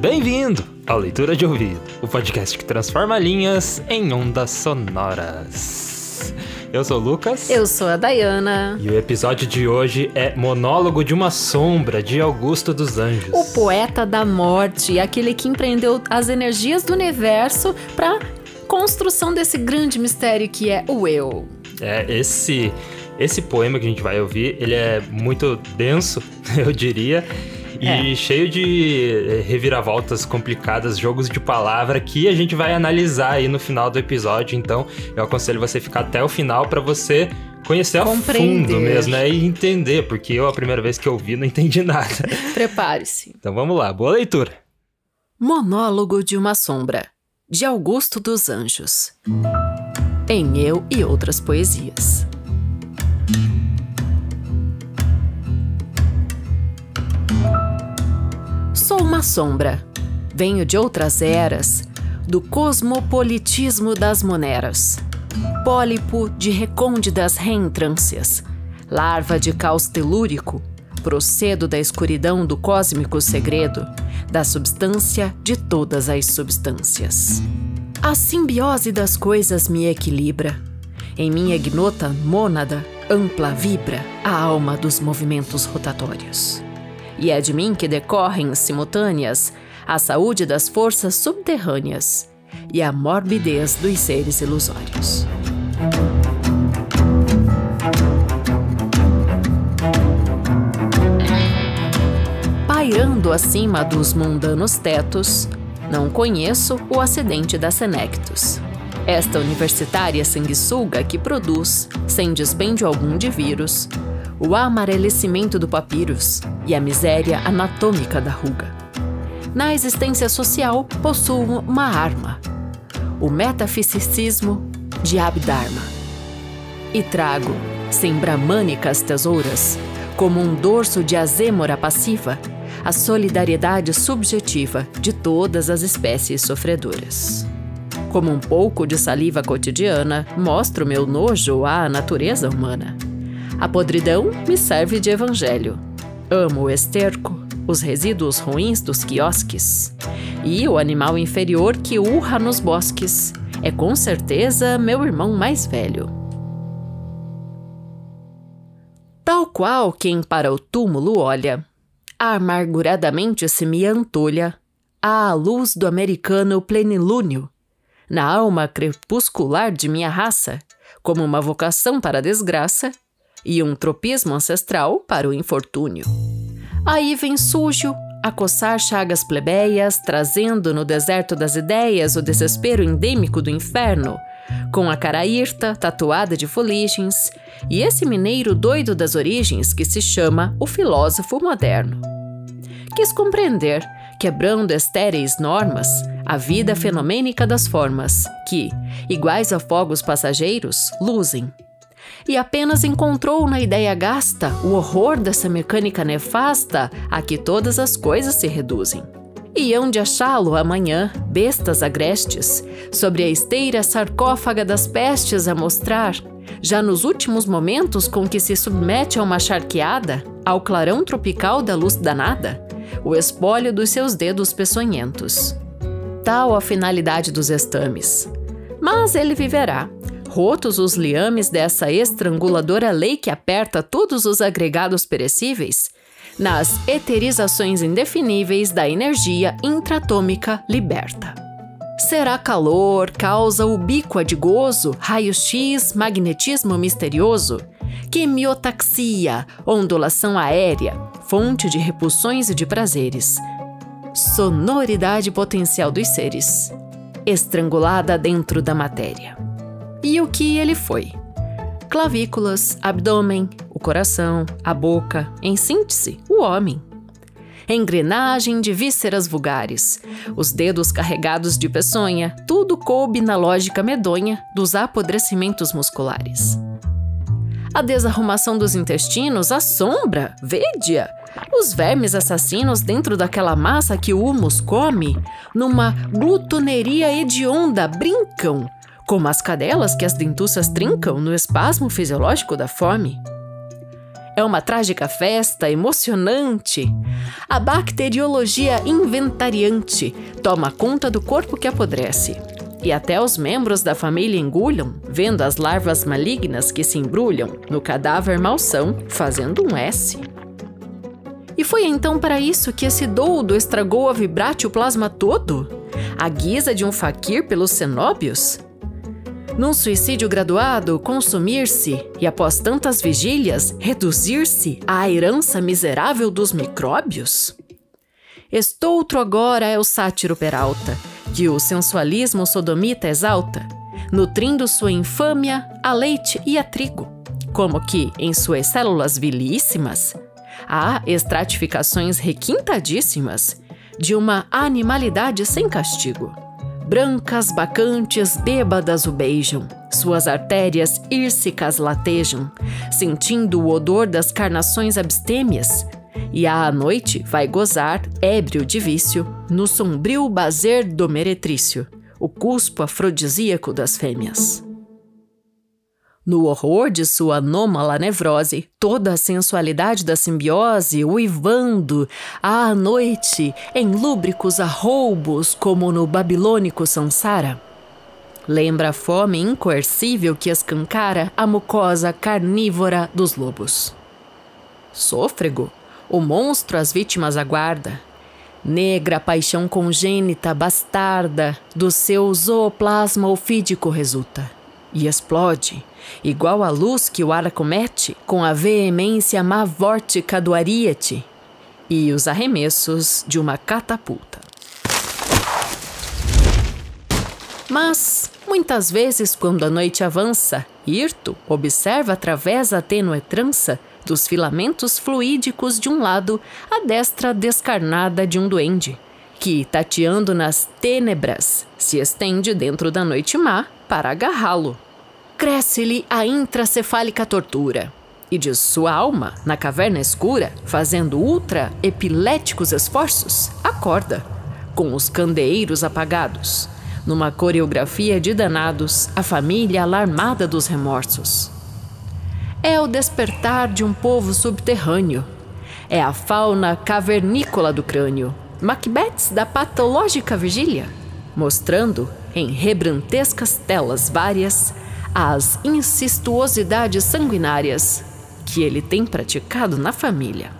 Bem-vindo ao Leitura de Ouvido, o podcast que transforma linhas em ondas sonoras. Eu sou o Lucas. Eu sou a Dayana. E o episódio de hoje é Monólogo de uma Sombra, de Augusto dos Anjos. O poeta da morte, aquele que empreendeu as energias do universo para construção desse grande mistério que é o eu. É, esse esse poema que a gente vai ouvir, ele é muito denso, eu diria. E é. cheio de eh, reviravoltas complicadas, jogos de palavra que a gente vai analisar aí no final do episódio. Então, eu aconselho você ficar até o final para você conhecer a fundo mesmo, né? E entender, porque eu, a primeira vez que eu vi, não entendi nada. Prepare-se. Então vamos lá, boa leitura. Monólogo de uma Sombra, de Augusto dos Anjos. Em Eu e Outras Poesias. Sou uma sombra. Venho de outras eras, do cosmopolitismo das moneras. Pólipo de recôndidas reentrâncias, larva de caos telúrico, procedo da escuridão do cósmico segredo, da substância de todas as substâncias. A simbiose das coisas me equilibra. Em minha ignota mônada ampla vibra a alma dos movimentos rotatórios e é de mim que decorrem simultâneas a saúde das forças subterrâneas e a morbidez dos seres ilusórios. Pairando acima dos mundanos tetos, não conheço o acidente da Senectus. Esta universitária sanguessuga que produz, sem dispêndio algum de vírus, o amarelecimento do papyrus e a miséria anatômica da ruga. Na existência social, possuo uma arma, o metafisicismo de Abdharma. E trago, sem bramânicas tesouras, como um dorso de azêmora passiva, a solidariedade subjetiva de todas as espécies sofredoras. Como um pouco de saliva cotidiana, mostro meu nojo à natureza humana. A podridão me serve de evangelho. Amo o esterco, os resíduos ruins dos quiosques. E o animal inferior que urra nos bosques é com certeza meu irmão mais velho. Tal qual quem para o túmulo olha, amarguradamente se me antolha à luz do americano plenilúnio, na alma crepuscular de minha raça, como uma vocação para a desgraça, e um tropismo ancestral para o infortúnio. Aí vem sujo, a coçar chagas plebeias, trazendo no deserto das ideias o desespero endêmico do inferno, com a cara irta, tatuada de foligens, e esse mineiro doido das origens que se chama o filósofo moderno. Quis compreender, quebrando estéreis normas, a vida fenomênica das formas, que, iguais a fogos passageiros, luzem, e apenas encontrou na ideia gasta o horror dessa mecânica nefasta a que todas as coisas se reduzem. E hão de achá-lo amanhã, bestas agrestes, sobre a esteira sarcófaga das pestes a mostrar, já nos últimos momentos com que se submete a uma charqueada, ao clarão tropical da luz danada, o espólio dos seus dedos peçonhentos. Tal a finalidade dos estames. Mas ele viverá, rotos os liames dessa estranguladora lei que aperta todos os agregados perecíveis, nas eterizações indefiníveis da energia intratômica liberta. Será calor, causa ubíqua de gozo, raio-x, magnetismo misterioso, quimiotaxia, ondulação aérea, fonte de repulsões e de prazeres, sonoridade potencial dos seres, estrangulada dentro da matéria e o que ele foi. Clavículas, abdômen, o coração, a boca, em síntese, o homem. Engrenagem de vísceras vulgares, os dedos carregados de peçonha, tudo coube na lógica medonha dos apodrecimentos musculares. A desarrumação dos intestinos assombra, vede-a! Os vermes assassinos dentro daquela massa que o humus come, numa glutoneria hedionda, brincam, como as cadelas que as dentuças trincam no espasmo fisiológico da fome. é uma trágica festa emocionante. A bacteriologia inventariante toma conta do corpo que apodrece. E até os membros da família engulham, vendo as larvas malignas que se embrulham no cadáver malsão, fazendo um S. E foi então para isso que esse doudo estragou a vibratio plasma todo? A guisa de um faquir pelos cenóbios? Num suicídio graduado, consumir-se e, após tantas vigílias, reduzir-se à herança miserável dos micróbios? Estoutro agora é o sátiro Peralta, que o sensualismo sodomita exalta, nutrindo sua infâmia a leite e a trigo, como que, em suas células vilíssimas, há estratificações requintadíssimas de uma animalidade sem castigo Brancas, bacantes, bêbadas o beijam. Suas artérias írsicas latejam, sentindo o odor das carnações abstêmias. E à noite vai gozar, ébrio de vício, no sombrio bazer do meretrício, o cuspo afrodisíaco das fêmeas. No horror de sua anômala nevrose, toda a sensualidade da simbiose uivando à noite em lúbricos arroubos como no babilônico Sansara. Lembra a fome incoercível que escancara a mucosa carnívora dos lobos. Sôfrego, o monstro as vítimas aguarda. Negra paixão congênita bastarda do seu zooplasma ofídico resulta e explode, igual a luz que o ar acomete com a veemência mavórtica do ariete e os arremessos de uma catapulta. Mas, muitas vezes, quando a noite avança, Irto observa através a tênue trança dos filamentos fluídicos de um lado a destra descarnada de um duende, que, tateando nas tênebras, se estende dentro da noite má para agarrá-lo. Cresce-lhe a intracefálica tortura. E de sua alma, na caverna escura, fazendo ultra-epiléticos esforços, acorda, com os candeeiros apagados, numa coreografia de danados, a família alarmada dos remorsos. É o despertar de um povo subterrâneo. É a fauna cavernícola do crânio, Macbeths da patológica vigília, mostrando, em rebrantescas telas várias, as incestuosidades sanguinárias que ele tem praticado na família.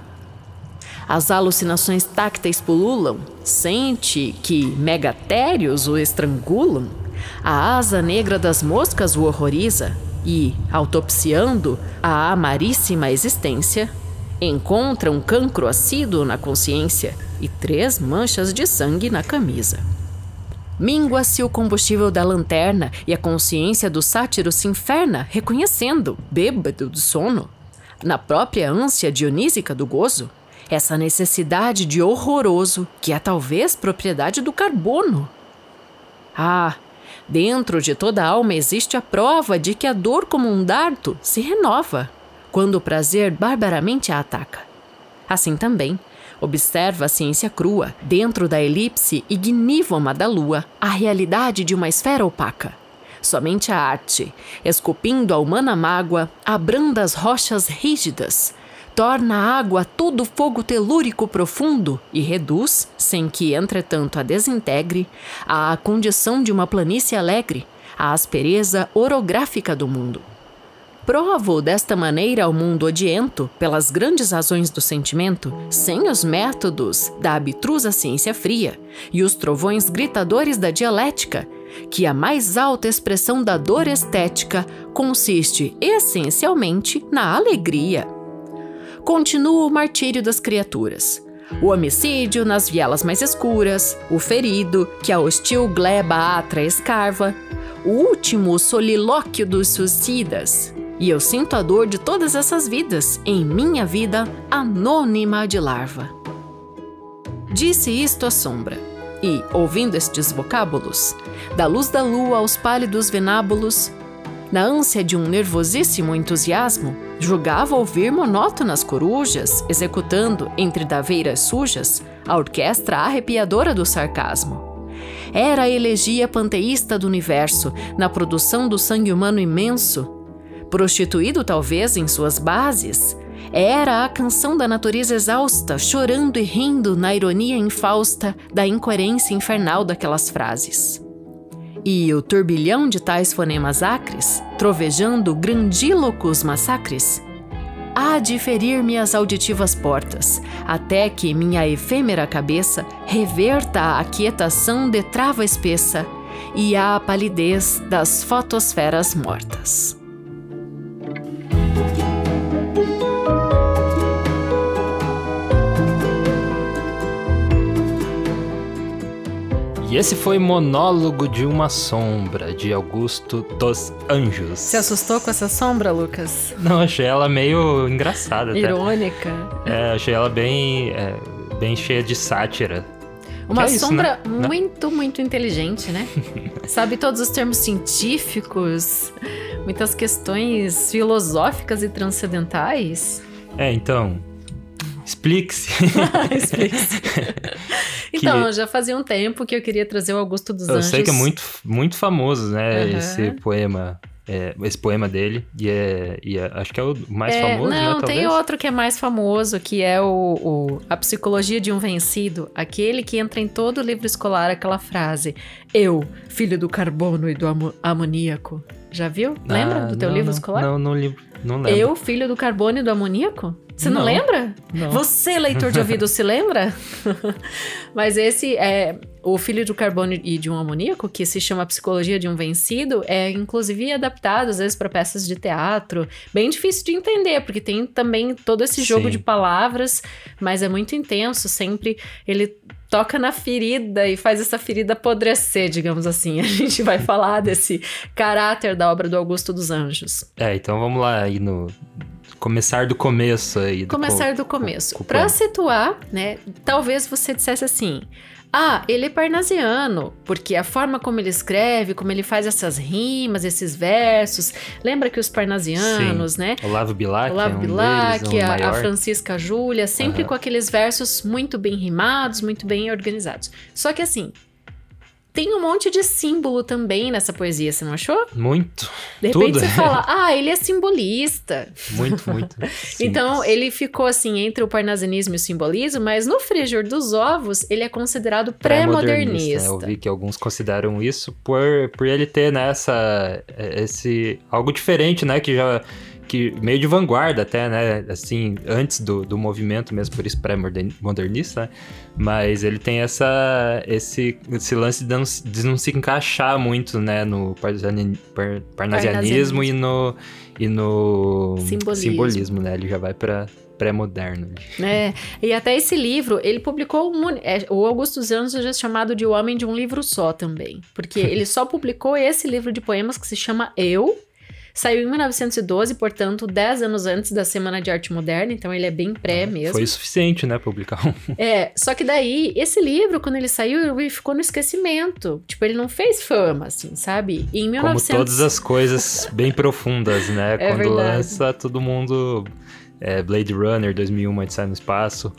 As alucinações tácteis pululam, sente que megatérios o estrangulam, a asa negra das moscas o horroriza e, autopsiando a amaríssima existência, encontra um cancro assíduo na consciência e três manchas de sangue na camisa. Mingua-se o combustível da lanterna e a consciência do sátiro se inferna, reconhecendo, bêbado do sono, na própria ânsia dionísica do gozo, essa necessidade de horroroso que é talvez propriedade do carbono. Ah, dentro de toda alma existe a prova de que a dor, como um dardo, se renova quando o prazer barbaramente a ataca. Assim também, Observa a ciência crua, dentro da elipse ignívoma da lua, a realidade de uma esfera opaca. Somente a arte, esculpindo a humana mágoa, abranda as rochas rígidas, torna a água todo fogo telúrico profundo e reduz, sem que, entretanto, a desintegre, à condição de uma planície alegre, a aspereza orográfica do mundo. Provo desta maneira ao mundo odiento, pelas grandes razões do sentimento, sem os métodos da abstrusa ciência fria e os trovões gritadores da dialética, que a mais alta expressão da dor estética consiste essencialmente na alegria. Continua o martírio das criaturas. O homicídio nas vielas mais escuras, o ferido que a hostil gleba atra escarva, o último solilóquio dos suicidas, e eu sinto a dor de todas essas vidas em minha vida anônima de larva. Disse isto à sombra, e, ouvindo estes vocábulos, da luz da lua aos pálidos venábulos, na ânsia de um nervosíssimo entusiasmo, julgava ouvir monótonas corujas executando, entre daveiras sujas, a orquestra arrepiadora do sarcasmo. Era a elegia panteísta do universo, na produção do sangue humano imenso, prostituído talvez em suas bases, Era a canção da natureza exausta, chorando e rindo na ironia infausta da incoerência infernal daquelas frases. E o turbilhão de tais fonemas acres, trovejando grandílocos massacres, há de ferir-me as auditivas portas, até que minha efêmera cabeça reverta a quietação de trava espessa e a palidez das fotosferas mortas. E esse foi Monólogo de uma Sombra, de Augusto dos Anjos. Se assustou com essa sombra, Lucas? Não, achei ela meio engraçada. Irônica. É, achei ela bem, é, bem cheia de sátira. Uma é sombra isso, né? muito, muito inteligente, né? Sabe todos os termos científicos, muitas questões filosóficas e transcendentais. É, então, Explique-se. Explique-se. então, que... já fazia um tempo que eu queria trazer o Augusto dos eu Anjos. Eu sei que é muito, muito famoso, né? Uhum. Esse poema. É, esse poema dele, e, é, e é, acho que é o mais é, famoso, não, né? Não, tem outro que é mais famoso, que é o, o, A Psicologia de um Vencido, aquele que entra em todo livro escolar, aquela frase: Eu, filho do carbono e do amoníaco. Já viu? Lembra ah, do teu não, livro não, escolar? Não, não, lembro, não lembro. Eu, filho do carbono e do amoníaco? Você não, não lembra? Não. Você, leitor de ouvido, se lembra? Mas esse é o filho do carbono e de um amoníaco, que se chama Psicologia de um Vencido, é inclusive adaptado às vezes para peças de teatro. Bem difícil de entender, porque tem também todo esse jogo Sim. de palavras, mas é muito intenso, sempre ele toca na ferida e faz essa ferida apodrecer, digamos assim. A gente vai falar desse caráter da obra do Augusto dos Anjos. É, então vamos lá aí no começar do começo aí. Do começar do começo. Para situar, né? Talvez você dissesse assim: ah, ele é parnasiano, porque a forma como ele escreve, como ele faz essas rimas, esses versos. Lembra que os parnasianos, Sim. né? Olavo Bilac, Olavo é um Bilac, deles, a, a, Francisca Júlia, sempre uhum. com aqueles versos muito bem rimados, muito bem organizados. Só que assim, tem um monte de símbolo também nessa poesia, você não achou? Muito. De repente Tudo. você fala, ah, ele é simbolista. Muito, muito. então, ele ficou assim entre o parnasianismo e o simbolismo, mas no frigir dos ovos, ele é considerado pré-modernista. Pré eu vi que alguns consideram isso por, por ele ter nessa né, esse algo diferente, né, que já que meio de vanguarda até, né? Assim, antes do, do movimento mesmo, por isso pré-modernista, né? Mas ele tem essa, esse, esse lance de não, de não se encaixar muito, né? No parnasianismo e no, e no simbolismo. simbolismo, né? Ele já vai para pré-moderno. É, e até esse livro, ele publicou um, é, o Augusto dos Anjos é chamado de O Homem de um Livro Só também, porque ele só publicou esse livro de poemas que se chama Eu, Saiu em 1912, portanto, 10 anos antes da Semana de Arte Moderna, então ele é bem pré mesmo. Foi suficiente, né, publicar um. É, só que daí, esse livro, quando ele saiu, ele ficou no esquecimento. Tipo, ele não fez fama, assim, sabe? E em 1900... Como todas as coisas bem profundas, né? É quando verdade. lança, todo mundo... É, Blade Runner 2001, a gente sai no espaço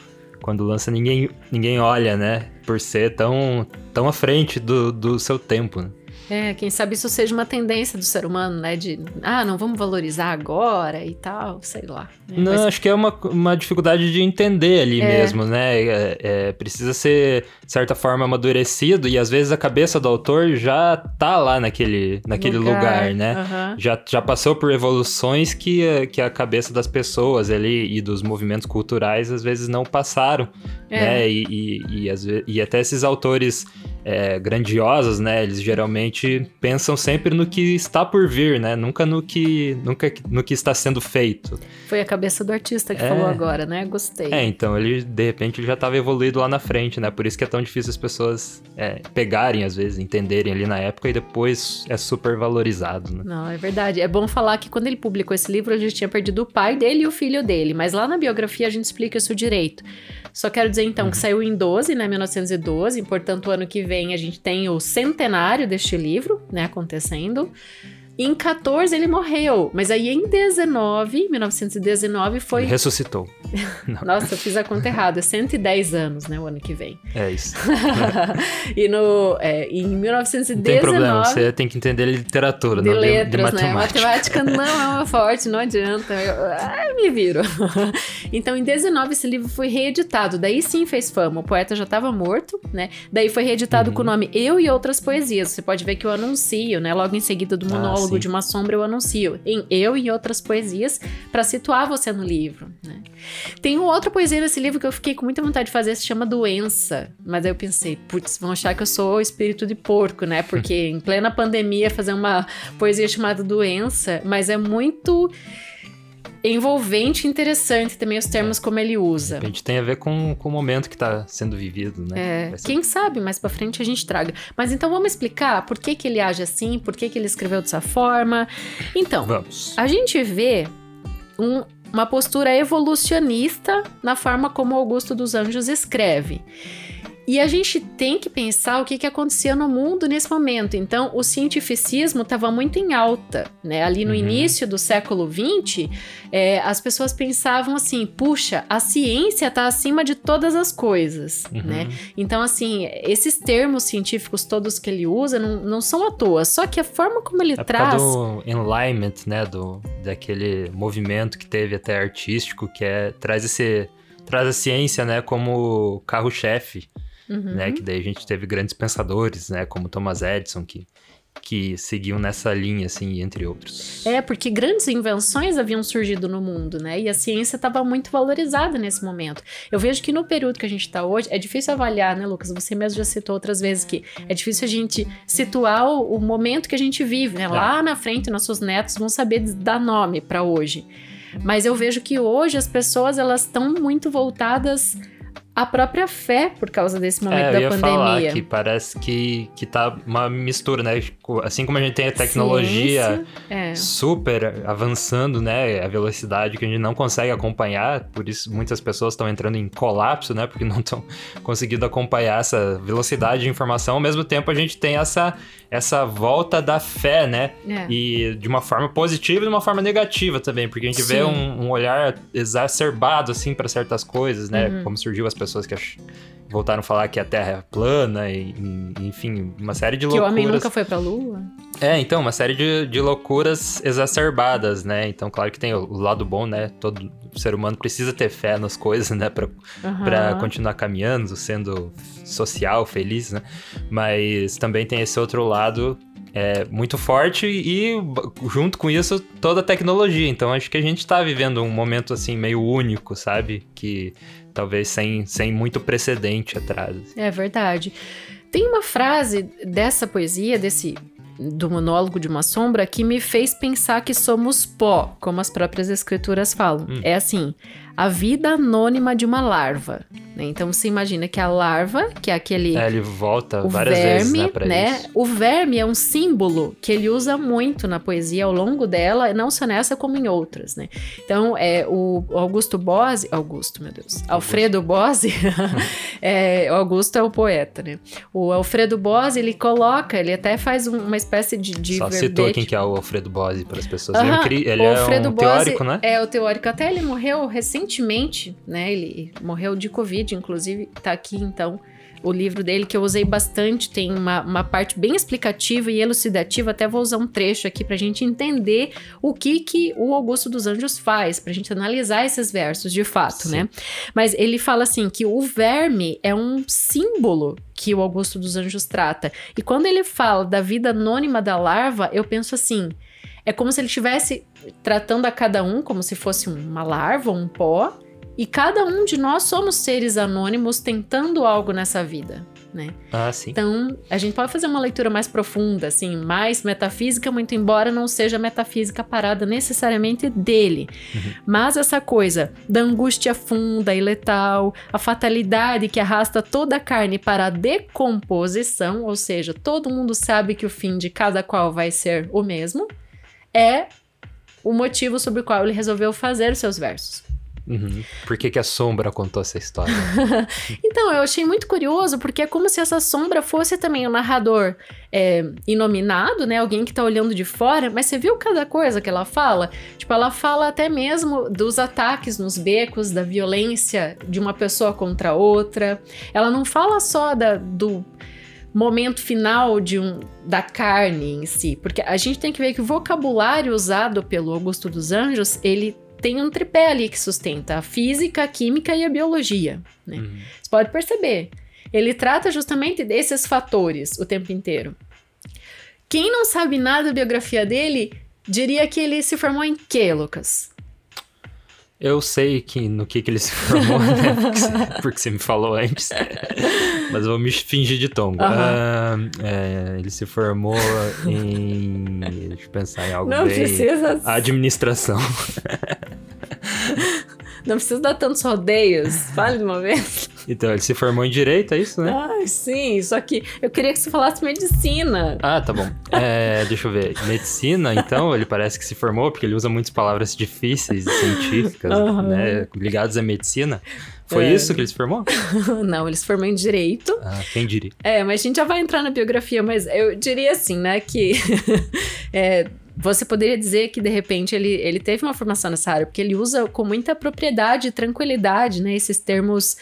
quando lança ninguém ninguém olha, né? Por ser tão, tão à frente do, do seu tempo. Né? É, quem sabe isso seja uma tendência do ser humano, né? De, ah, não vamos valorizar agora e tal, sei lá. Né? Não, Mas... acho que é uma, uma dificuldade de entender ali é. mesmo, né? É, é, precisa ser, de certa forma, amadurecido e às vezes a cabeça do autor já tá lá naquele, naquele lugar, lugar né? Uhum. Já, já passou por evoluções que, que a cabeça das pessoas ali e dos movimentos culturais às vezes não passaram, é. né? E, e, e, e até esses autores é, grandiosas, né? Eles geralmente pensam sempre no que está por vir, né? Nunca no que, nunca no que está sendo feito. Foi a cabeça do artista que é. falou agora, né? Gostei. É, então ele de repente ele já estava evoluído lá na frente, né? Por isso que é tão difícil as pessoas é, pegarem às vezes, entenderem ali na época e depois é super valorizado. Né? Não, é verdade. É bom falar que quando ele publicou esse livro, a gente tinha perdido o pai dele e o filho dele, mas lá na biografia a gente explica isso direito. Só quero dizer então que uhum. saiu em 12, né, 1912, portanto, o ano que vem a gente tem o centenário deste livro, né, acontecendo. Em 14 ele morreu, mas aí em 19, 1919 foi. Ressuscitou. Nossa, eu fiz a conta errada. 110 anos, né? O ano que vem. É isso. e no, é, em 1919. Não tem problema, você tem que entender literatura, de não letras, de, de né? Matemática não é uma forte, não adianta. Eu, ai, me viro. então, em 19, esse livro foi reeditado. Daí sim fez fama. O poeta já estava morto, né? Daí foi reeditado uhum. com o nome Eu e Outras Poesias. Você pode ver que eu anuncio, né? Logo em seguida do ah, monólogo ah, de uma sombra, eu anuncio em Eu e Outras Poesias para situar você no livro, né? Tem outra poesia nesse livro que eu fiquei com muita vontade de fazer, se chama Doença. Mas aí eu pensei, putz, vão achar que eu sou espírito de porco, né? Porque em plena pandemia fazer uma poesia chamada Doença, mas é muito envolvente e interessante também os termos como ele usa. A gente tem a ver com, com o momento que está sendo vivido, né? É, quem sabe mais para frente a gente traga. Mas então vamos explicar por que, que ele age assim, por que, que ele escreveu dessa forma. Então, vamos. a gente vê um, uma postura evolucionista na forma como Augusto dos Anjos escreve. E a gente tem que pensar o que, que acontecia no mundo nesse momento. Então, o cientificismo estava muito em alta, né? Ali no uhum. início do século XX, é, as pessoas pensavam assim: puxa, a ciência está acima de todas as coisas, uhum. né? Então, assim, esses termos científicos todos que ele usa não, não são à toa. Só que a forma como ele é traz. do enlightenment, né? Do, daquele movimento que teve até artístico, que é traz esse traz a ciência, né, como carro-chefe uhum. né? Que daí a gente teve grandes pensadores, né? Como Thomas Edison, que que seguiam nessa linha, assim, entre outros. É, porque grandes invenções haviam surgido no mundo, né? E a ciência estava muito valorizada nesse momento. Eu vejo que no período que a gente está hoje, é difícil avaliar, né, Lucas? Você mesmo já citou outras vezes que é difícil a gente situar o, o momento que a gente vive, né? Lá na frente, nossos netos vão saber dar nome para hoje. Mas eu vejo que hoje as pessoas elas estão muito voltadas a própria fé por causa desse momento é, da eu ia pandemia. Falar que parece que, que tá uma mistura, né? Assim como a gente tem a tecnologia é. super avançando, né? A velocidade que a gente não consegue acompanhar, por isso muitas pessoas estão entrando em colapso, né? Porque não estão conseguindo acompanhar essa velocidade de informação. Ao mesmo tempo, a gente tem essa, essa volta da fé, né? É. E de uma forma positiva e de uma forma negativa também, porque a gente Sim. vê um, um, olhar exacerbado, assim, para certas coisas, né? Uhum. Como surgiu as pessoas que voltaram a falar que a Terra é plana, e, e enfim, uma série de loucuras. Que o homem nunca foi pra Lua? É, então, uma série de, de loucuras exacerbadas, né? Então, claro que tem o, o lado bom, né? Todo ser humano precisa ter fé nas coisas, né? Pra, uhum. Pra continuar caminhando, sendo social, feliz, né? Mas também tem esse outro lado é, muito forte e junto com isso toda a tecnologia. Então acho que a gente está vivendo um momento assim meio único, sabe? Que talvez sem, sem muito precedente atrás. É verdade. Tem uma frase dessa poesia, desse do monólogo de uma sombra, que me fez pensar que somos pó, como as próprias escrituras falam. Hum. É assim: a vida anônima de uma larva. Né? Então você imagina que a larva, que é aquele. É, ele volta várias verme, vezes né, né? Isso. O verme é um símbolo que ele usa muito na poesia ao longo dela, não só nessa como em outras. Né? Então, é, o Augusto Bose. Augusto, meu Deus. Augusto. Alfredo Bose. é, Augusto é o poeta, né? O Alfredo Bose, ele coloca, ele até faz uma espécie de. de só verbete. citou quem que é o Alfredo Bose para as pessoas. Ele, é, ele é um Bose teórico, né? É, o teórico. Até ele morreu recentemente recentemente, né? Ele morreu de Covid, inclusive, tá aqui então o livro dele que eu usei bastante, tem uma, uma parte bem explicativa e elucidativa, até vou usar um trecho aqui pra gente entender o que que o Augusto dos Anjos faz, pra gente analisar esses versos de fato, né? Sim. né? Mas ele fala assim que o verme é um símbolo que o Augusto dos Anjos trata. E quando ele fala da vida anônima da larva, eu penso assim, é como se ele estivesse tratando a cada um como se fosse uma larva, um pó, e cada um de nós somos seres anônimos tentando algo nessa vida, né? Ah, sim. Então, a gente pode fazer uma leitura mais profunda, assim, mais metafísica, muito embora não seja metafísica parada necessariamente dele. Uhum. Mas essa coisa da angústia funda e letal, a fatalidade que arrasta toda a carne para a decomposição, ou seja, todo mundo sabe que o fim de cada qual vai ser o mesmo, é o motivo sobre o qual ele resolveu fazer os seus versos. Uhum. Por que, que a sombra contou essa história? então, eu achei muito curioso, porque é como se essa sombra fosse também o narrador é, inominado, né? Alguém que tá olhando de fora, mas você viu cada coisa que ela fala? Tipo, ela fala até mesmo dos ataques nos becos, da violência de uma pessoa contra outra. Ela não fala só da, do momento final de um, da carne em si, porque a gente tem que ver que o vocabulário usado pelo Augusto dos Anjos, ele tem um tripé ali que sustenta a física, a química e a biologia. Né? Uhum. Você pode perceber. Ele trata justamente desses fatores o tempo inteiro. Quem não sabe nada da biografia dele, diria que ele se formou em quê, Lucas? Eu sei que, no que, que ele se formou, né? Porque, porque você me falou antes. Mas eu vou me fingir de tongo. Uhum. Uh, é, ele se formou em. Deixa eu pensar em algo Não bem. precisa. Administração. Não precisa dar tantos rodeios. Fale de uma vez. Então, ele se formou em direito, é isso, né? Ah, sim. Só que eu queria que você falasse medicina. Ah, tá bom. É, deixa eu ver. Medicina, então, ele parece que se formou, porque ele usa muitas palavras difíceis e científicas, uhum. né? Ligadas à medicina. Foi é. isso que ele se formou? Não, ele se formou em direito. Ah, quem diria? É, mas a gente já vai entrar na biografia, mas eu diria assim, né, que é, você poderia dizer que de repente ele, ele teve uma formação nessa área, porque ele usa com muita propriedade e tranquilidade, né, esses termos.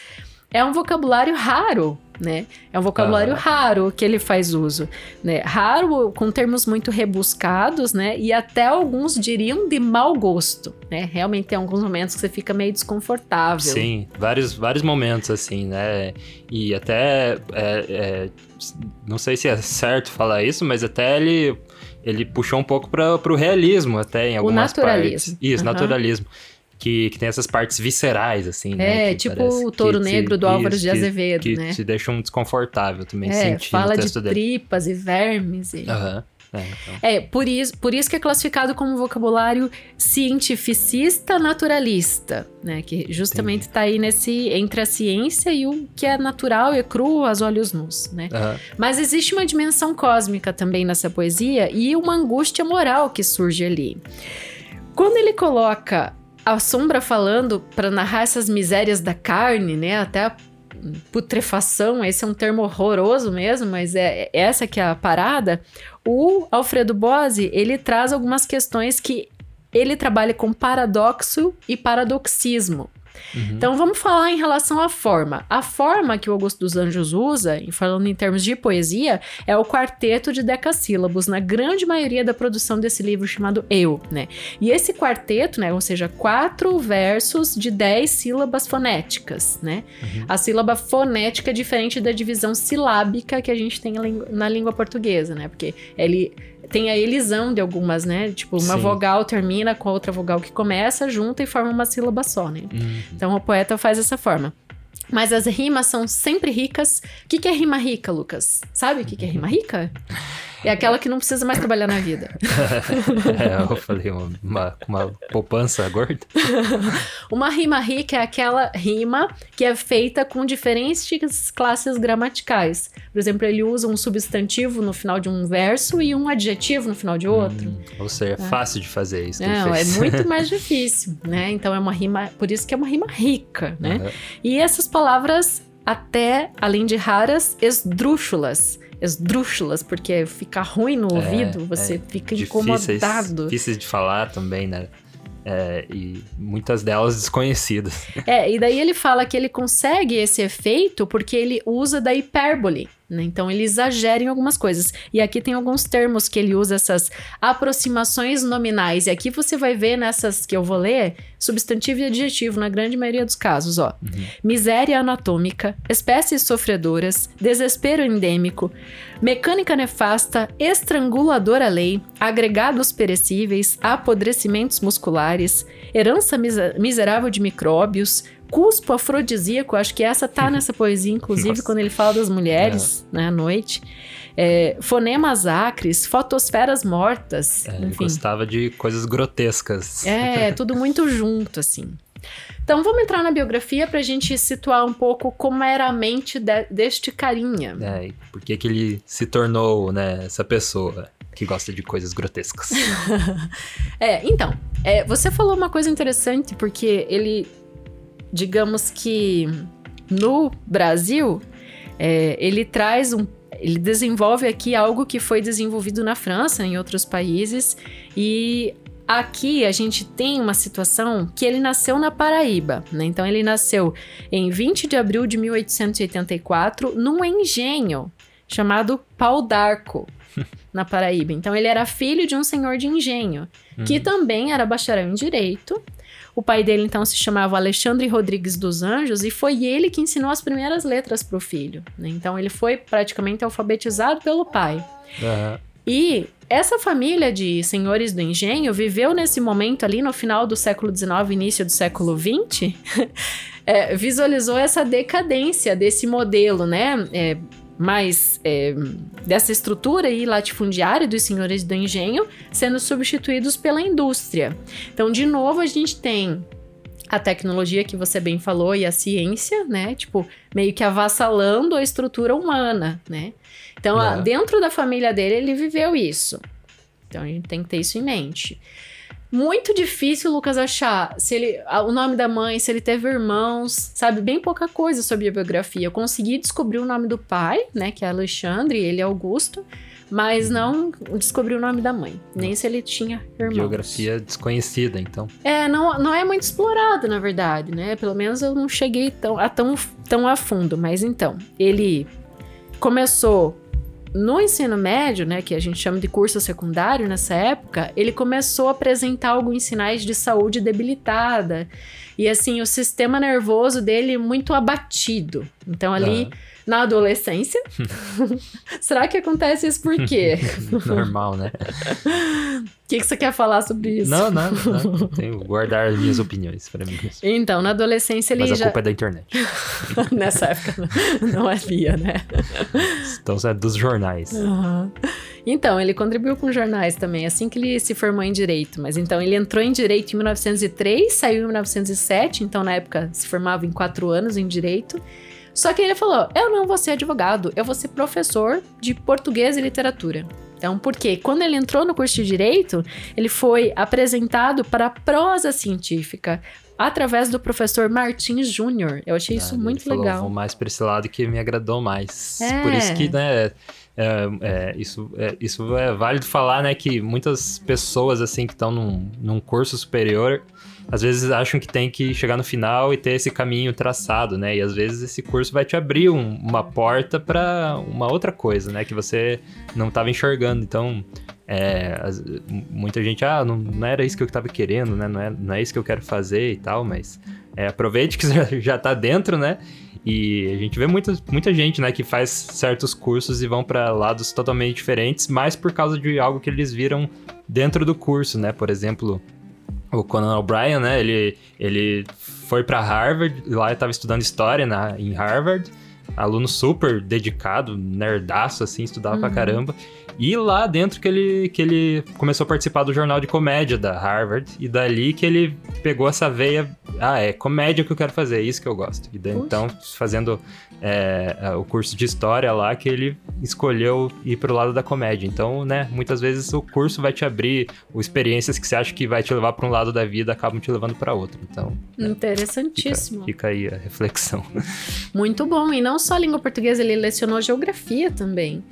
É um vocabulário raro, né? É um vocabulário raro que ele faz uso, né? Raro com termos muito rebuscados, né? E até alguns diriam de mau gosto, né? Realmente tem alguns momentos que você fica meio desconfortável. Sim, vários, vários momentos assim, né? E até é, é, não sei se é certo falar isso, mas até ele ele puxou um pouco para o realismo até em algumas o naturalismo. partes. Isso, uhum. naturalismo que, que tem essas partes viscerais, assim, né? É, tipo o touro negro do Álvaro de Azevedo, que, né? Que te deixam desconfortável também, é, sentir fala de dele. tripas e vermes. E... Uhum. É, então. é, por, isso, por isso que é classificado como vocabulário cientificista naturalista, né? Que justamente está aí nesse entre a ciência e o que é natural e cru aos olhos nus, né? Uhum. Mas existe uma dimensão cósmica também nessa poesia e uma angústia moral que surge ali. Quando ele coloca a Sombra falando para narrar essas misérias da carne, né? Até a putrefação, esse é um termo horroroso mesmo, mas é, é essa que é a parada. O Alfredo Bose, ele traz algumas questões que ele trabalha com paradoxo e paradoxismo. Uhum. Então vamos falar em relação à forma. A forma que o Augusto dos Anjos usa, falando em termos de poesia, é o quarteto de decassílabos, na grande maioria da produção desse livro chamado Eu, né? E esse quarteto, né, ou seja, quatro versos de dez sílabas fonéticas, né? Uhum. A sílaba fonética é diferente da divisão silábica que a gente tem na língua portuguesa, né? Porque ele tem a elisão de algumas, né? Tipo, uma Sim. vogal termina com a outra vogal que começa, junta e forma uma sílaba só, né? Uhum. Então o poeta faz essa forma. Mas as rimas são sempre ricas. O que, que é rima rica, Lucas? Sabe o que, que é rima rica? É aquela que não precisa mais trabalhar na vida. é, eu falei, uma, uma, poupança gorda. uma rima rica é aquela rima que é feita com diferentes classes gramaticais. Por exemplo, ele usa um substantivo no final de um verso e um adjetivo no final de outro. Hum, ou seja, é, é fácil de fazer isso. Não, é muito mais difícil, né? Então é uma rima, por isso que é uma rima rica, né? Uhum. E essas palavras até, além de raras, esdrúxulas esdrúxulas, porque fica ruim no é, ouvido, você é, fica incomodado. Difíceis de falar também, né? É, e muitas delas desconhecidas. É, e daí ele fala que ele consegue esse efeito porque ele usa da hipérbole. Né? Então ele exagera em algumas coisas. E aqui tem alguns termos que ele usa essas aproximações nominais. E aqui você vai ver nessas que eu vou ler substantivo e adjetivo na grande maioria dos casos, ó. Uhum. Miséria anatômica, espécies sofredoras, desespero endêmico, mecânica nefasta, estranguladora lei, agregados perecíveis, apodrecimentos musculares, herança miserável de micróbios, cuspo afrodisíaco, acho que essa tá nessa poesia, inclusive, Nossa. quando ele fala das mulheres, é. né, à noite. É, fonemas acres, fotosferas mortas. É, enfim. gostava de coisas grotescas. É, tudo muito junto, assim. Então vamos entrar na biografia para a gente situar um pouco como era a mente de, deste carinha. É, e por que, que ele se tornou né, essa pessoa que gosta de coisas grotescas. é, então, é, você falou uma coisa interessante, porque ele digamos que no Brasil, é, ele traz um. Ele desenvolve aqui algo que foi desenvolvido na França, em outros países, e Aqui a gente tem uma situação que ele nasceu na Paraíba, né? Então ele nasceu em 20 de abril de 1884 num engenho chamado Pau d'Arco, na Paraíba. Então ele era filho de um senhor de engenho, uhum. que também era bacharel em direito. O pai dele então se chamava Alexandre Rodrigues dos Anjos e foi ele que ensinou as primeiras letras para o filho. Né? Então ele foi praticamente alfabetizado pelo pai. Uhum. E essa família de senhores do engenho viveu nesse momento ali no final do século XIX, início do século XX, é, visualizou essa decadência desse modelo, né? É, mais é, dessa estrutura aí latifundiária dos senhores do engenho sendo substituídos pela indústria. Então, de novo, a gente tem a tecnologia que você bem falou e a ciência, né? Tipo, meio que avassalando a estrutura humana, né? Então, é. dentro da família dele, ele viveu isso. Então, a gente tem que ter isso em mente. Muito difícil, Lucas, achar se ele, o nome da mãe, se ele teve irmãos, sabe? Bem pouca coisa sobre a biografia. Eu consegui descobrir o nome do pai, né? Que é Alexandre, ele é Augusto mas não descobriu o nome da mãe, nem se ele tinha irmãos. Biografia desconhecida, então. É, não, não é muito explorado, na verdade, né? Pelo menos eu não cheguei tão, a tão, tão a fundo, mas então, ele começou no ensino médio, né, que a gente chama de curso secundário nessa época, ele começou a apresentar alguns sinais de saúde debilitada e assim o sistema nervoso dele muito abatido. Então ali ah na adolescência. Será que acontece isso por quê? Normal, né? O que, que você quer falar sobre isso? Não, não, não. Tenho que guardar minhas opiniões para mim mesmo. Então, na adolescência ele Mas a já... culpa é da internet. Nessa época não havia, né? Então, é dos jornais. Uhum. Então, ele contribuiu com jornais também, assim que ele se formou em Direito. Mas então, ele entrou em Direito em 1903, saiu em 1907, então na época se formava em quatro anos em Direito. Só que ele falou: eu não vou ser advogado, eu vou ser professor de português e literatura. Então, por quê? Quando ele entrou no curso de direito, ele foi apresentado para a prosa científica através do professor Martins Júnior. Eu achei ah, isso muito falou, legal. Vou mais para esse lado que me agradou mais. É. Por isso que, né, é, é, isso, é, isso é válido falar, né, que muitas pessoas, assim, que estão num, num curso superior, às vezes acham que tem que chegar no final e ter esse caminho traçado, né? E às vezes esse curso vai te abrir um, uma porta para uma outra coisa, né? Que você não estava enxergando. Então, é, as, muita gente, ah, não, não, era isso que eu estava querendo, né? Não é, não é isso que eu quero fazer e tal, mas é, aproveite que já, já tá dentro, né? E a gente vê muita, muita gente, né, que faz certos cursos e vão para lados totalmente diferentes, mais por causa de algo que eles viram dentro do curso, né? Por exemplo, o Conan O'Brien, né? Ele, ele foi para Harvard, lá estava estudando história na, em Harvard, aluno super dedicado, nerdaço, assim, estudava uhum. pra caramba. E lá dentro que ele, que ele começou a participar do jornal de comédia da Harvard. E dali que ele pegou essa veia. Ah, é comédia que eu quero fazer, é isso que eu gosto. E daí, então, fazendo é, é, o curso de história lá, que ele escolheu ir pro lado da comédia. Então, né, muitas vezes o curso vai te abrir experiências que você acha que vai te levar para um lado da vida, acabam te levando para outro. Então. Né, Interessantíssimo. Fica, fica aí a reflexão. Muito bom. E não só língua portuguesa, ele lecionou geografia também.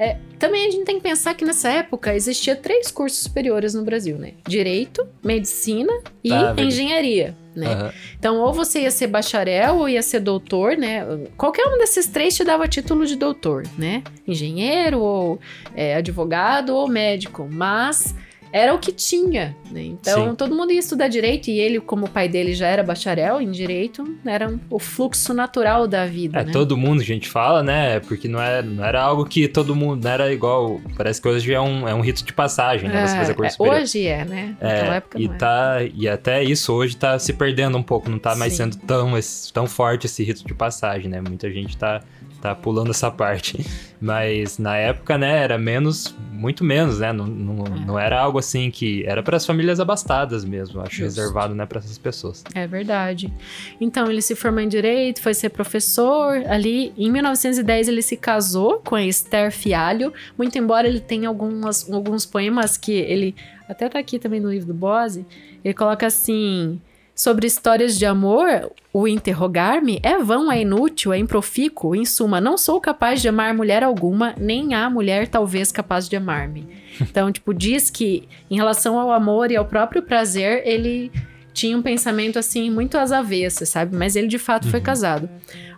É, também a gente tem que pensar que nessa época existia três cursos superiores no Brasil, né? Direito, medicina e ah, engenharia, né? Uhum. Então, ou você ia ser bacharel ou ia ser doutor, né? Qualquer um desses três te dava título de doutor, né? Engenheiro ou é, advogado ou médico, mas era o que tinha, né? Então Sim. todo mundo ia estudar direito e ele, como o pai dele já era bacharel em direito, era um, o fluxo natural da vida. É, né? todo mundo a gente fala, né? Porque não era, não era algo que todo mundo, não era igual. Parece que hoje é um, é um rito de passagem, né? Você fazer curso é. Hoje é, né? É, época e, tá, é. e até isso hoje tá se perdendo um pouco, não tá mais Sim. sendo tão, tão forte esse rito de passagem, né? Muita gente tá tá pulando essa parte. Mas na época, né, era menos, muito menos, né? Não, não, é. não era algo assim que. Era para as famílias abastadas mesmo, acho, Justo. reservado, né, para essas pessoas. É verdade. Então, ele se formou em direito, foi ser professor. Ali, em 1910, ele se casou com a Esther Fialho, muito embora ele tenha algumas, alguns poemas que ele. Até tá aqui também no livro do Bose, ele coloca assim sobre histórias de amor, o interrogar-me é vão, é inútil, é improfícuo. Em suma, não sou capaz de amar mulher alguma, nem há mulher talvez capaz de amar-me. Então, tipo, diz que em relação ao amor e ao próprio prazer, ele tinha um pensamento assim muito às avessas, sabe? Mas ele de fato uhum. foi casado.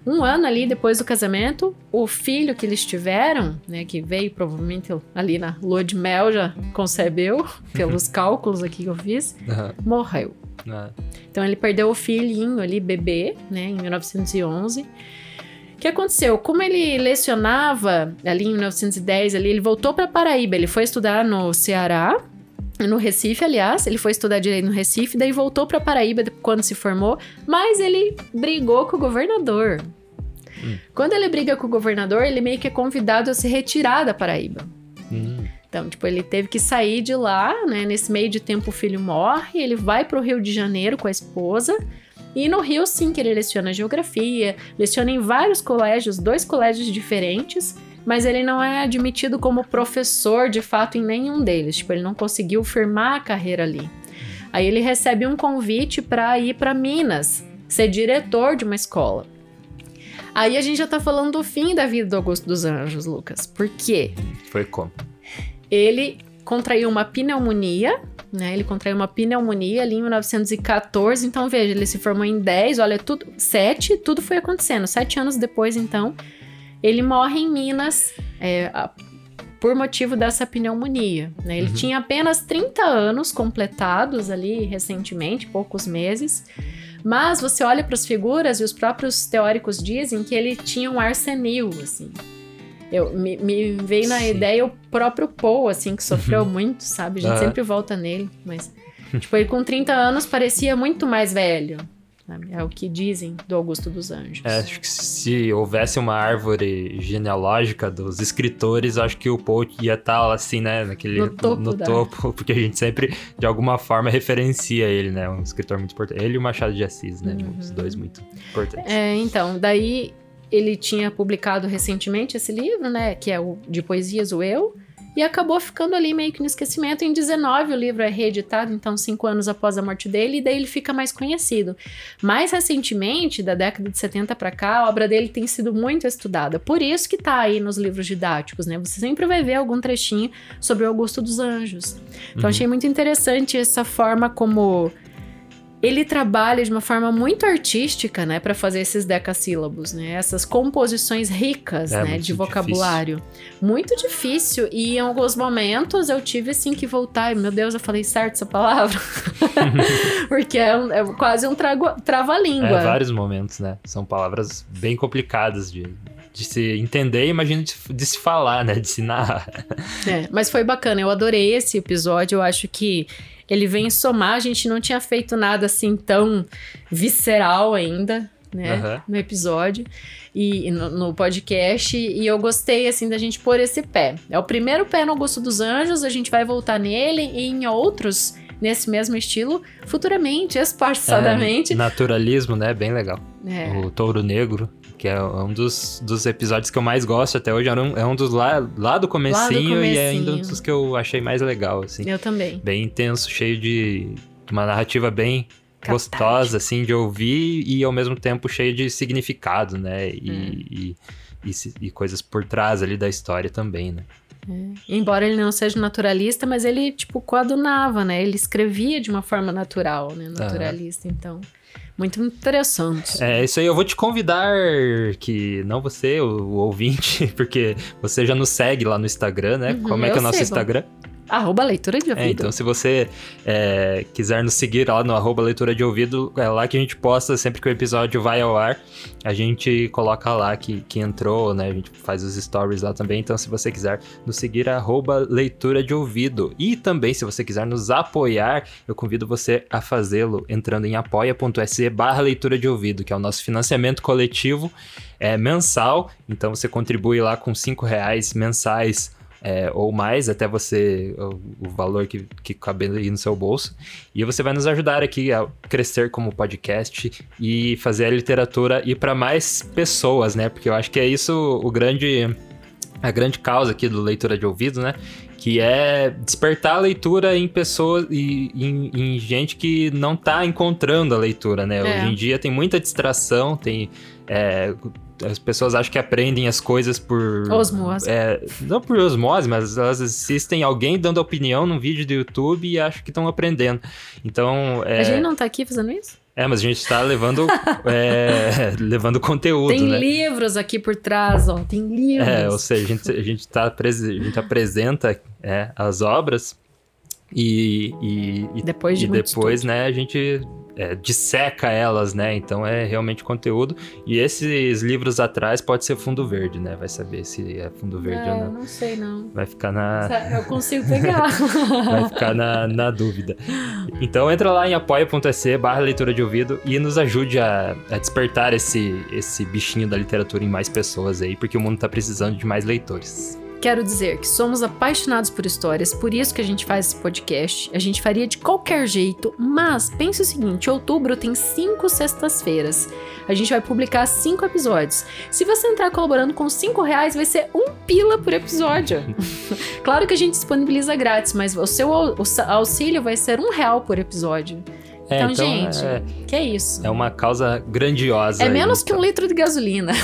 Um ano ali depois do casamento, o filho que eles tiveram, né, que veio provavelmente ali na lua de mel, já concebeu, pelos cálculos aqui que eu fiz, uhum. morreu. Uhum. Então ele perdeu o filhinho ali, bebê, né, em 1911. O que aconteceu? Como ele lecionava ali em 1910, ali, ele voltou para Paraíba, ele foi estudar no Ceará, no Recife, aliás, ele foi estudar direito no Recife, daí voltou para Paraíba quando se formou, mas ele brigou com o governador. Hum. Quando ele briga com o governador, ele meio que é convidado a se retirar da Paraíba. Hum. Então, tipo, ele teve que sair de lá, né? Nesse meio de tempo o filho morre, ele vai para o Rio de Janeiro com a esposa. E no Rio, sim, que ele leciona geografia, leciona em vários colégios, dois colégios diferentes mas ele não é admitido como professor de fato em nenhum deles. Tipo, ele não conseguiu firmar a carreira ali. Aí ele recebe um convite para ir para Minas, ser diretor de uma escola. Aí a gente já tá falando do fim da vida do Augusto dos Anjos, Lucas. Por quê? Foi como? Ele contraiu uma pneumonia, né? Ele contraiu uma pneumonia ali em 1914. Então, veja, ele se formou em 10, olha, tudo. 7, tudo foi acontecendo. Sete anos depois, então, ele morre em Minas é, por motivo dessa pneumonia. Né? Ele uhum. tinha apenas 30 anos completados ali recentemente, poucos meses. Mas você olha para as figuras e os próprios teóricos dizem que ele tinha um ar senil, assim. Eu, me, me veio na Sim. ideia o próprio Poe, assim, que sofreu uhum. muito, sabe? A gente uhum. sempre volta nele, mas... Tipo, ele com 30 anos parecia muito mais velho. É o que dizem do Augusto dos Anjos. É, acho que se houvesse uma árvore genealógica dos escritores, acho que o Poe ia estar tá, assim, né, naquele no topo, no topo porque a gente sempre de alguma forma referencia ele, né, um escritor muito importante. Ele e o Machado de Assis, né, uhum. os dois muito importantes. É, então, daí ele tinha publicado recentemente esse livro, né, que é o de poesias o Eu e acabou ficando ali meio que no esquecimento. Em 19 o livro é reeditado, então cinco anos após a morte dele, e daí ele fica mais conhecido. Mais recentemente, da década de 70 para cá, a obra dele tem sido muito estudada. Por isso que tá aí nos livros didáticos, né? Você sempre vai ver algum trechinho sobre o Augusto dos Anjos. Então uhum. achei muito interessante essa forma como ele trabalha de uma forma muito artística, né, para fazer esses decassílabos, né, essas composições ricas, é, né, de vocabulário. Difícil. Muito difícil e em alguns momentos eu tive assim que voltar, e, meu Deus, eu falei certo essa palavra, porque é, é, quase um trava-língua. É, vários momentos, né, são palavras bem complicadas de, de se entender imagino de, de, se falar, né? De se narrar. É, mas foi bacana, eu adorei esse episódio. Eu acho que ele vem somar. A gente não tinha feito nada assim tão visceral ainda, né? Uhum. No episódio e no, no, podcast. E eu gostei, assim, da gente pôr esse pé. É o primeiro pé no Gosto dos Anjos, a gente vai voltar nele e em outros nesse mesmo estilo futuramente, espaçadamente. É, naturalismo, né? Bem legal. É. O Touro Negro que é um dos, dos episódios que eu mais gosto até hoje. É um, é um dos lá, lá do comecinho, lá do comecinho. e é ainda um dos que eu achei mais legal, assim. Eu também. Bem intenso, cheio de uma narrativa bem gostosa, assim, de ouvir e ao mesmo tempo cheio de significado, né? E, hum. e, e, e, coisas por trás ali da história também, né? É. Embora ele não seja naturalista, mas ele, tipo, coadunava, né? Ele escrevia de uma forma natural, né? Naturalista, então... Muito interessante. É, isso aí eu vou te convidar, que não você, o, o ouvinte, porque você já nos segue lá no Instagram, né? Uhum, Como é que é o nosso sigo. Instagram? Arroba leitura de ouvido. É, então, se você é, quiser nos seguir lá no arroba leitura de ouvido, é lá que a gente posta sempre que o episódio vai ao ar. A gente coloca lá que, que entrou, né? A gente faz os stories lá também. Então, se você quiser nos seguir, é arroba leitura de ouvido. E também, se você quiser nos apoiar, eu convido você a fazê-lo entrando em apoia.se barra leitura de ouvido, que é o nosso financiamento coletivo é, mensal. Então, você contribui lá com cinco reais mensais é, ou mais, até você, o, o, valor que, que cabe aí no seu bolso. E você vai nos ajudar aqui a crescer como podcast e fazer a literatura ir para mais pessoas, né? Porque eu acho que é isso o grande. A grande causa aqui do leitura de ouvido, né? que é despertar a leitura em pessoas e em, em gente que não está encontrando a leitura, né? É. Hoje em dia tem muita distração, tem é, as pessoas acham que aprendem as coisas por. Osmose. É, não por osmose, mas elas assistem alguém dando opinião num vídeo do YouTube e acham que estão aprendendo. Então. É... A gente não tá aqui fazendo isso? É, mas a gente está levando, é, levando conteúdo, Tem né? livros aqui por trás, ó. Tem livros. É, ou seja, a gente, a gente, tá, a gente apresenta é, as obras e, e, depois, de e depois né, a gente é, disseca elas, né? Então é realmente conteúdo. E esses livros atrás pode ser fundo verde, né? Vai saber se é fundo verde é, ou não. Não sei, não. Vai ficar na. Eu consigo pegar. Vai ficar na, na dúvida. Então entra lá em apoia.se barra leitura de ouvido e nos ajude a, a, despertar esse, esse bichinho da literatura em mais pessoas aí, porque o mundo tá precisando de mais leitores. Quero dizer que somos apaixonados por histórias, por isso que a gente faz esse podcast. A gente faria de qualquer jeito, mas pense o seguinte: outubro tem cinco sextas-feiras. A gente vai publicar cinco episódios. Se você entrar colaborando com cinco reais, vai ser um pila por episódio. claro que a gente disponibiliza grátis, mas o seu auxílio vai ser um real por episódio. É, então, então, gente, é, que é isso. É uma causa grandiosa. É menos que um litro de gasolina.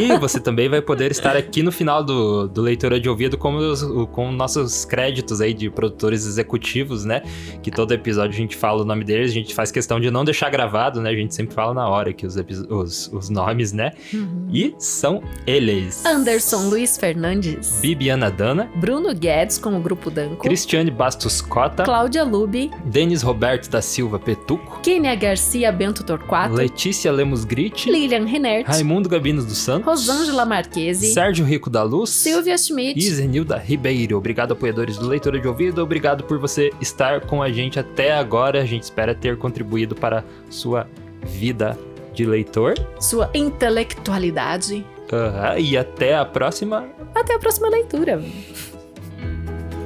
E você também vai poder estar aqui no final do, do Leitura de Ouvido com, os, com nossos créditos aí de produtores executivos, né? Que todo episódio a gente fala o nome deles, a gente faz questão de não deixar gravado, né? A gente sempre fala na hora aqui os, os, os nomes, né? Uhum. E são eles: Anderson Luiz Fernandes, Bibiana Dana, Bruno Guedes com o Grupo Danco, Cristiane Bastos Cota, Cláudia Lubi, Denis Roberto da Silva Petuco, Kênia Garcia Bento Torquato, Letícia Lemos Grit, Lilian Renert, Raimundo Gabinos dos Santos, Rosângela Marquesi, Sérgio Rico da Luz, Silvia Schmidt e Zenilda Ribeiro. Obrigado, apoiadores do Leitura de Ouvido. Obrigado por você estar com a gente até agora. A gente espera ter contribuído para sua vida de leitor, sua intelectualidade. Uhum. E até a próxima. Até a próxima leitura.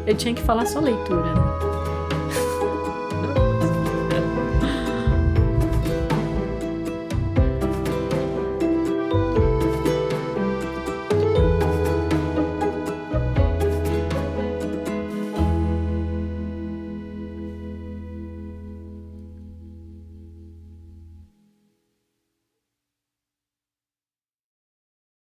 Eu tinha que falar só leitura. Né?